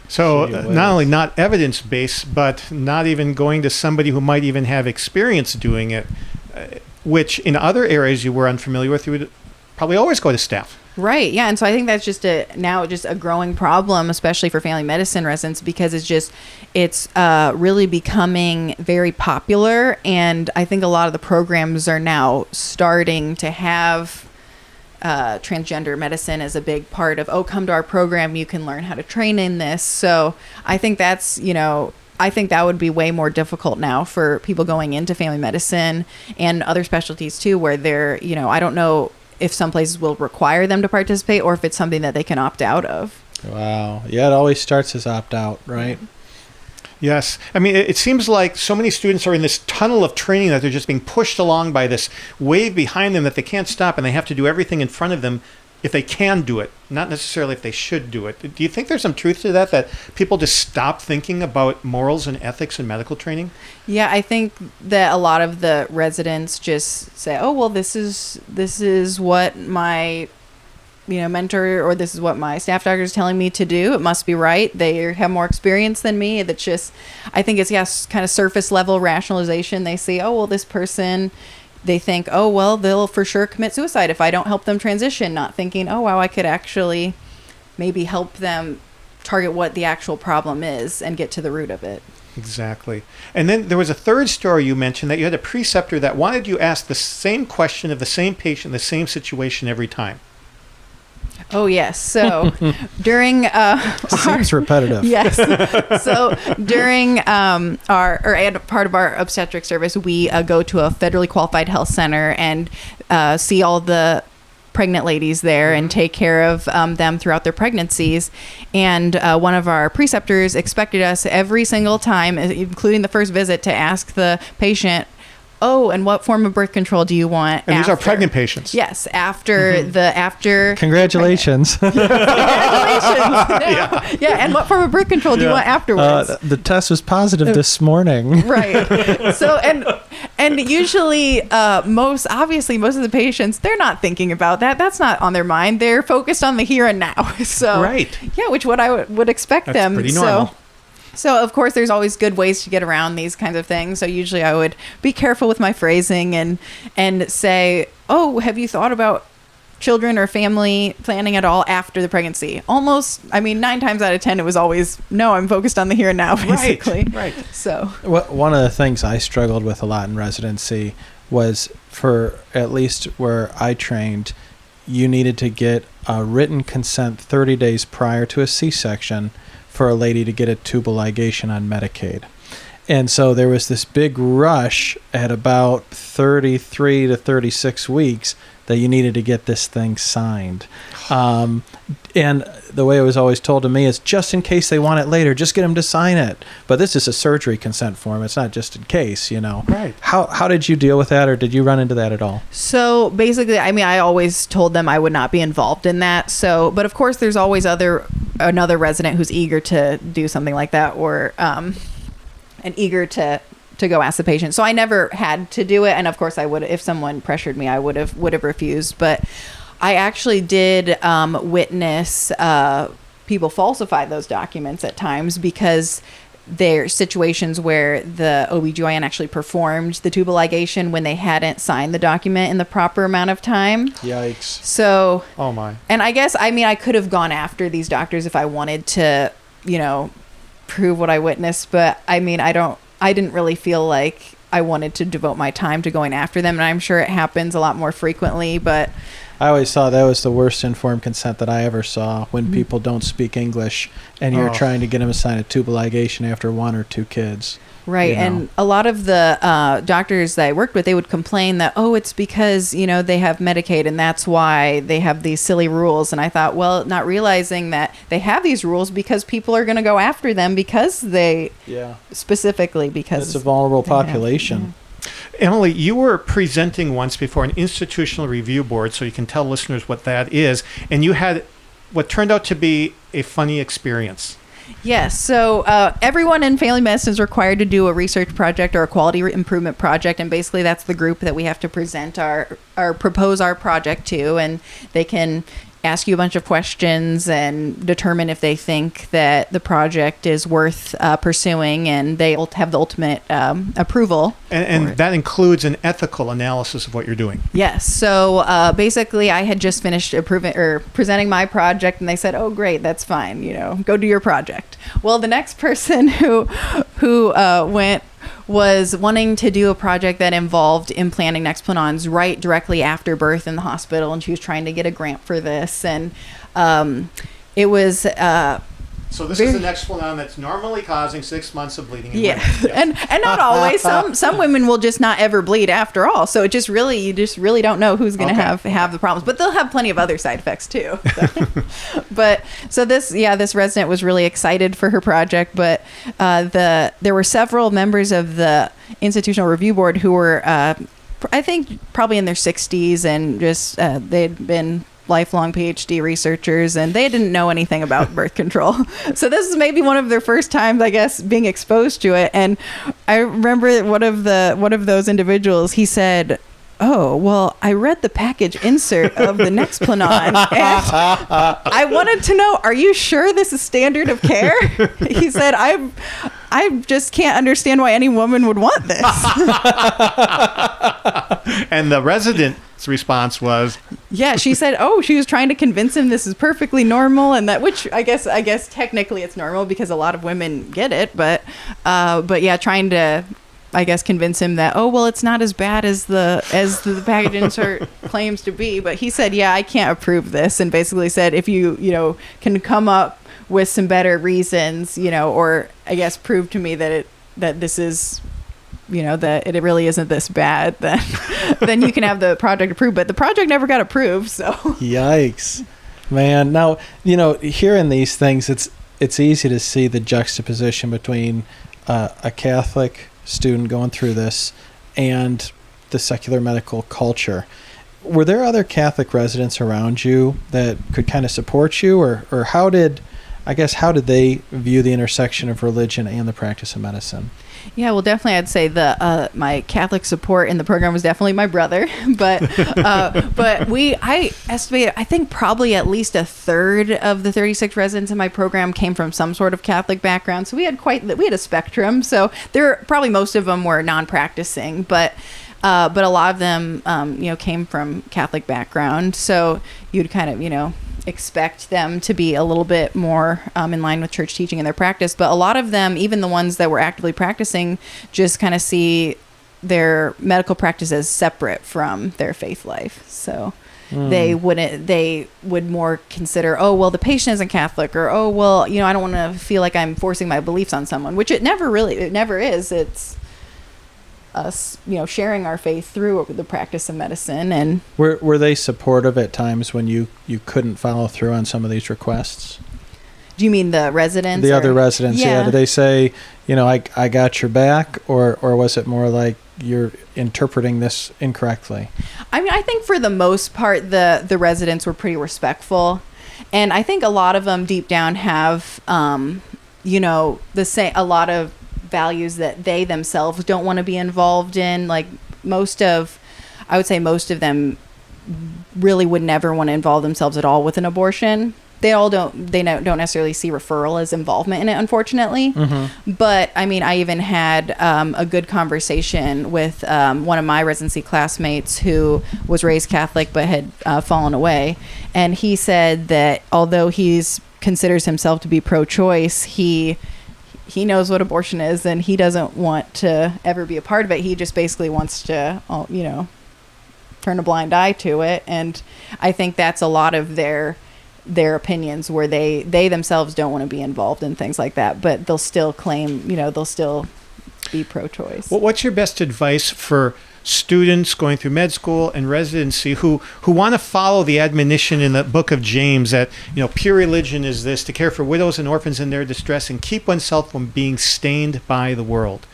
So uh, not only not evidence based, but not even going to somebody who might even have experience doing it, uh, which in other areas you were unfamiliar with, you would probably always go to staff.
Right. Yeah. And so I think that's just a now just a growing problem, especially for family medicine residents, because it's just it's uh, really becoming very popular, and I think a lot of the programs are now starting to have. Uh, transgender medicine as a big part of oh come to our program you can learn how to train in this so i think that's you know i think that would be way more difficult now for people going into family medicine and other specialties too where they're you know i don't know if some places will require them to participate or if it's something that they can opt out of
Wow. Yeah, it always starts as opt out, right?
Yes. I mean, it, it seems like so many students are in this tunnel of training that they're just being pushed along by this wave behind them that they can't stop and they have to do everything in front of them if they can do it, not necessarily if they should do it. Do you think there's some truth to that, that people just stop thinking about morals and ethics in medical training?
Yeah, I think that a lot of the residents just say, "Oh, well, this is this is what my you know mentor or this is what my staff doctor is telling me to do. It must be right. They have more experience than me." That's just I think it's yes, kind of surface level rationalization. They say, "Oh, well, this person they think, "Oh, well, they'll for sure commit suicide if I don't help them transition," not thinking, "Oh, wow, I could actually maybe help them target what the actual problem is and get to the root of it."
Exactly. And then there was a third story you mentioned that you had a preceptor that wanted you ask the same question of the same patient, the same situation every time.
Oh yes. So during uh,
Seems repetitive.
yes. so during um, our or at part of our obstetric service, we uh, go to a federally qualified health center and uh, see all the pregnant ladies there and take care of um, them throughout their pregnancies. And uh, one of our preceptors expected us every single time, including the first visit, to ask the patient oh, and what form of birth control do you want?
And these are pregnant patients.
Yes, after the after.
Congratulations.
Congratulations. yeah. yeah, and what form of birth control do you want afterwards?
Uh, the test was positive this morning.
right. So and and usually, uh, most obviously, most of the patients they're not thinking about that. That's not on their mind. They're focused on the here and now. So
Right.
yeah, which what I would, would expect
That's
them.
pretty normal.
so, of course, there's always good ways to get around these kinds of things. So, usually, I would be careful with my phrasing and and say, "Oh, have you thought about children or family planning at all after the pregnancy?" Almost, I mean, nine times out of ten, it was always, "No, I'm focused on the here and now." Basically,
Right. right.
So,
Wha- One of the things I struggled with a lot in residency was for at least where I trained, you needed to get a written consent 30 days prior to a C section for a lady to get a tubal ligation on Medicaid. And so there was this big rush at about 33 to 36 weeks that you needed to get this thing signed. Um, and the way it was always told to me is just in case they want it later, just get them to sign it. But this is a surgery consent form. It's not just in case, you know.
Right.
How, how did you deal with that, or did you run into that at all?
So basically, I mean, I always told them I would not be involved in that. So, but of course, there's always other another resident who's eager to do something like that, or um, and eager to to go ask the patient. So I never had to do it, and of course, I would if someone pressured me, I would have would have refused. But I actually did um, witness uh, people falsify those documents at times because there are situations where the OBGYN actually performed the tubal ligation when they hadn't signed the document in the proper amount of time.
Yikes.
So,
Oh my.
and I guess, I mean, I could have gone after these doctors if I wanted to, you know, prove what I witnessed, but I mean, I don't, I didn't really feel like I wanted to devote my time to going after them. And I'm sure it happens a lot more frequently, but
I always thought that was the worst informed consent that I ever saw when people don't speak English and you're
Oh.
trying to get them to sign a tubal ligation after one or two kids.
Right.
you know.
And a lot of the uh, doctors that I worked with, they would complain that, oh, it's because, you know, they have Medicaid and that's why they have these silly rules. And I thought, well, not realizing that they have these rules because people are going to go after them because they,
Yeah.
specifically because.
It's a vulnerable
they have-
population.
Emily, you were presenting once before an institutional review board, so you can tell listeners what that is, and you had what turned out to be a funny experience.
Yes. So uh, everyone in family medicine is required to do a research project or a quality improvement project, and basically that's the group that we have to present our or propose our project to, and they can ask you a bunch of questions and determine if they think that the project is worth uh, pursuing, and they ult- have the ultimate um, approval.
And, and that includes an ethical analysis of what you're doing.
Yes. So uh, basically, I had just finished approving or presenting my project, and they said, "Oh, great, that's fine. You know, go do your project." Well, the next person who who uh, went was wanting to do a project that involved implanting Nexplanons right directly after birth in the hospital, and she was trying to get a grant for this, and um, it was. Uh,
So this is a Nexplanon that's normally causing six months of bleeding. In
yeah.
Yes.
and and not always. Some some women will just not ever bleed after all. So it just really you just really don't know who's going to
Okay.
have have the problems. But they'll have plenty of other side effects too. So. but so this yeah this resident was really excited for her project. But uh, the there were several members of the institutional review board who were uh, I think probably in their 60s and just uh, they'd been lifelong PhD researchers and they didn't know anything about birth control. So this is maybe one of their first times I guess being exposed to it and I remember one of the one of those individuals he said Oh, well, I read the package insert of the Nexplanon and I wanted to know, are you sure this is standard of care? He said, I I just can't understand why any woman would want this.
and the resident's response was,
Yeah, she said, "Oh, she was trying to convince him this is perfectly normal, and that which I guess I guess technically it's normal because a lot of women get it, but uh, but yeah, trying to I guess convince him that oh well it's not as bad as the as the package insert claims to be. But he said yeah I can't approve this and basically said if you you know can come up with some better reasons you know or I guess prove to me that it that this is you know that it really isn't this bad then then you can have the project approved but the project never got approved so
Yikes, man! Now you know hearing these things, it's it's easy to see the juxtaposition between uh, a Catholic student going through this and the secular medical culture. Were there other Catholic residents around you that could kind of support you, or or how did I guess how did they view the intersection of religion and the practice of medicine?
Yeah, well, definitely, I'd say the uh, my Catholic support in the program was definitely my brother, but uh, but we I estimate I think probably at least a third of the 36 residents in my program came from some sort of Catholic background. So we had quite we had a spectrum. So there probably most of them were non-practicing, but. Uh, but a lot of them, um, you know, came from Catholic background, so you'd kind of, you know, expect them to be a little bit more um, in line with church teaching in their practice. But a lot of them, even the ones that were actively practicing, just kind of see their medical practice as separate from their faith life. So they wouldn't, they would more consider, oh, well, the patient isn't Catholic, or oh, well, you know, I don't want to feel like I'm forcing my beliefs on someone, which it never really, it never is. It's us, you know, sharing our faith through the practice of medicine and
Were were they supportive at times when you you couldn't follow through on some of these requests?
do you mean the residents?
the
or-
other residents yeah.
Yeah.
did they say you know I, I got your back or or was it more like you're interpreting this incorrectly
I mean, I think for the most part, the the residents were pretty respectful, and I think a lot of them deep down have, um, you know, the same a lot of values that they themselves don't want to be involved in. Like most of, I would say most of them really would never want to involve themselves at all with an abortion. They all don't. They don't necessarily see referral as involvement in it, unfortunately. But I mean, I even had um, a good conversation with um, one of my residency classmates who was raised Catholic but had uh, fallen away, and he said that although he's considers himself to be pro-choice, he he knows what abortion is, and he doesn't want to ever be a part of it. He just basically wants to, you know, turn a blind eye to it and i think that's a lot of their their opinions where they they themselves don't want to be involved in things like that but they'll still claim you know they'll still be pro-choice
Well, what's your best advice for students going through med school and residency who who want to follow the admonition in the book of James that you know pure religion is this to care for widows and orphans in their distress and keep oneself from being stained by the world.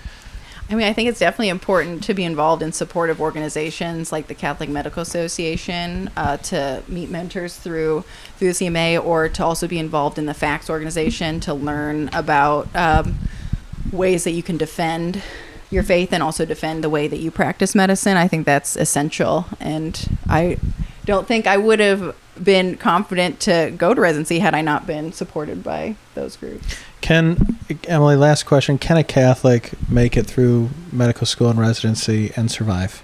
I mean, I think it's definitely important to be involved in supportive organizations like the Catholic Medical Association, uh, to meet mentors through through the CMA, or to also be involved in the FACTS organization to learn about um, ways that you can defend your faith and also defend the way that you practice medicine. I think that's essential, and I don't think I would have been confident to go to residency had I not been supported by those groups.
can emily last question can a catholic make it through medical school and residency and survive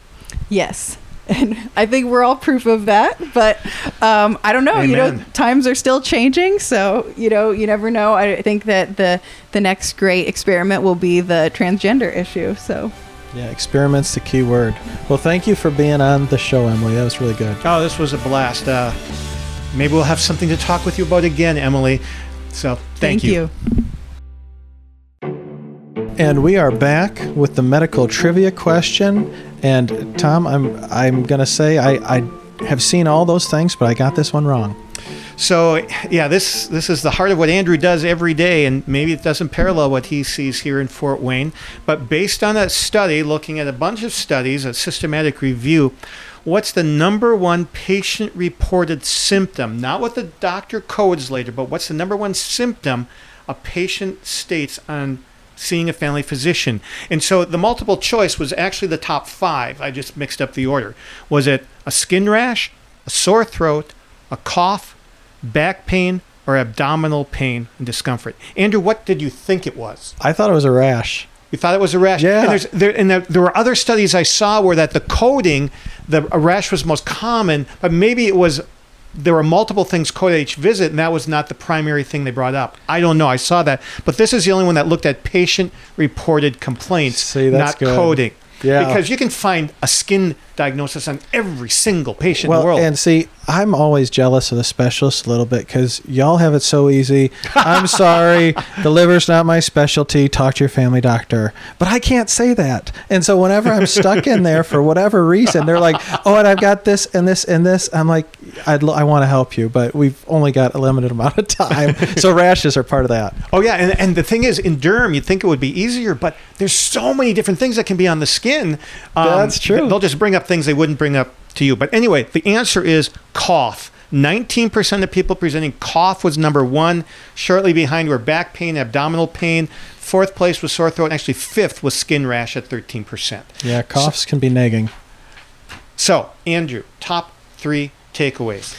Yes. And I think we're all proof of that. But um, I don't know. You know, times are still changing, so you know, you never know. I think that the the next great experiment will be the transgender issue. So
yeah experiments the key word well thank you for being on the show emily that was really good
Oh, this was a blast. Uh, maybe we'll have something to talk with you about again, Emily. So thank you. thank, you.
And we are back with the medical trivia question. And Tom, I'm I'm gonna say I, I have seen all those things, but I got this one wrong.
So yeah, this this is the heart of what Andrew does every day, and maybe it doesn't parallel what he sees here in Fort Wayne. But based on a study, looking at a bunch of studies, a systematic review, what's the number one patient-reported symptom? Not what the doctor codes later, but what's the number one symptom a patient states on seeing a family physician. And so the multiple choice was actually the top five. I just mixed up the order. Was it a skin rash, a sore throat, a cough, back pain, or abdominal pain and discomfort? Andrew, what did you think it was?
I thought it was a rash.
You thought it was a rash?
Yeah.
And, there's, there, and there, there were other studies I saw where that the coding, the a rash was most common, but maybe it was there were multiple things coded at each visit, and that was not the primary thing they brought up. I don't know. I saw that, but this is the only one that looked at patient-reported complaints,
See, that's
not
good.
coding.
Yeah.
because you can find a skin diagnosis on every single patient in
Well,
the world.
and see, I'm always jealous of the specialists a little bit because y'all have it so easy. I'm sorry, the liver's not my specialty. Talk to your family doctor. But I can't say that. And so whenever I'm stuck in there for whatever reason, they're like, "Oh, and I've got this and this and this." I'm like, I'd, l- "I want to help you, but we've only got a limited amount of time." so rashes are part of that.
Oh yeah, and, and the thing is, in derm, you'd think it would be easier, but there's so many different things that can be on the skin. Um,
That's true.
They'll just bring up things they wouldn't bring up to you. But anyway, the answer is cough. 19% of people presenting cough was number one. Shortly behind were back pain, abdominal pain. Fourth place was sore throat. And actually, fifth was skin rash at 13%.
Yeah, coughs can be nagging.
So, Andrew, top three takeaways.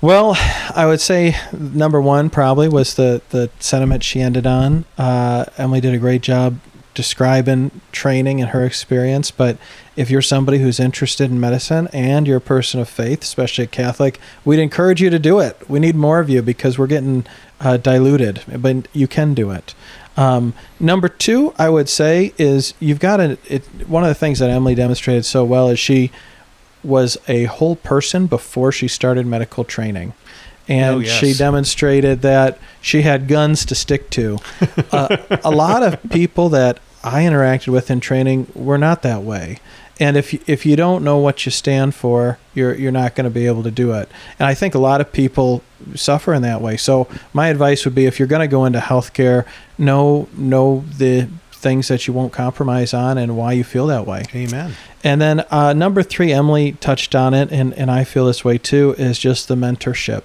Well, I would say number one probably was the the sentiment she ended on. Uh, Emily did a great job describing training and her experience. But if you're somebody who's interested in medicine and you're a person of faith, especially a Catholic, we'd encourage you to do it. We need more of you because we're getting uh, diluted, but you can do it. Um, number two, I would say, is you've got to. One of the things that Emily demonstrated so well is she was a whole person before she started medical training. And
Oh, yes.
she demonstrated that she had guns to stick to. uh, a lot of people that I interacted with in training were not that way. And if you, if you don't know what you stand for, you're you're not going to be able to do it. And I think a lot of people suffer in that way. So my advice would be if you're going to go into healthcare, know know the things that you won't compromise on and why you feel that way.
Amen.
And then uh, number three, Emily touched on it, and, and I feel this way too, is just the mentorship.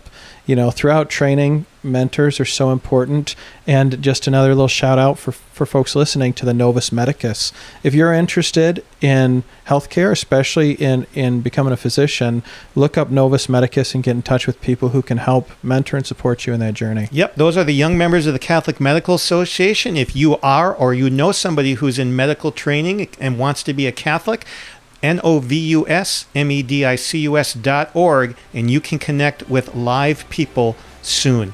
You know, throughout training, mentors are so important. And just another little shout out for, for folks listening to the Novus Medicus. If you're interested in healthcare, especially in, in becoming a physician, look up Novus Medicus and get in touch with people who can help mentor and support you in that journey.
Yep, those are the young members of the Catholic Medical Association. If you are or you know somebody who's in medical training and wants to be a Catholic, N O V U S M E D I C U S dot org, and you can connect with live people soon.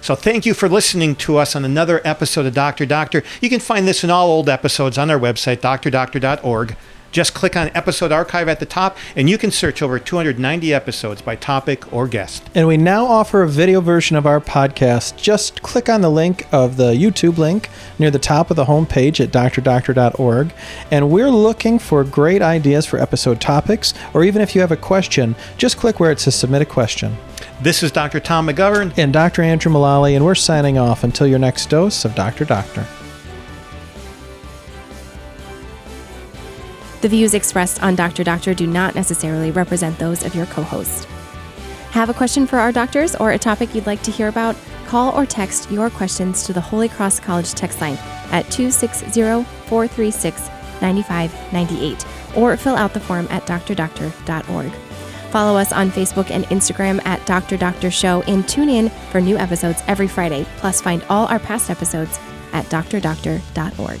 So thank you for listening to us on another episode of Doctor Doctor. You can find this and all old episodes on our website, drdoctor.org. Just click on episode archive at the top, and you can search over 290 episodes by topic or guest.
And we now offer a video version of our podcast. Just click on the link of the YouTube link near the top of the homepage at drdoctor.org. And we're looking for great ideas for episode topics, or even if you have a question, just click where it says submit a question.
This is Dr. Tom McGovern.
And Dr. Andrew Mullally, and we're signing off until your next dose of Dr. Doctor.
The views expressed on Dr. Doctor do not necessarily represent those of your co host. Have a question for our doctors or a topic you'd like to hear about? Call or text your questions to the Holy Cross College text line at 260 436 9598 or fill out the form at drdoctor.org. Follow us on Facebook and Instagram at Dr. Doctor Show and tune in for new episodes every Friday. Plus, find all our past episodes at drdoctor.org.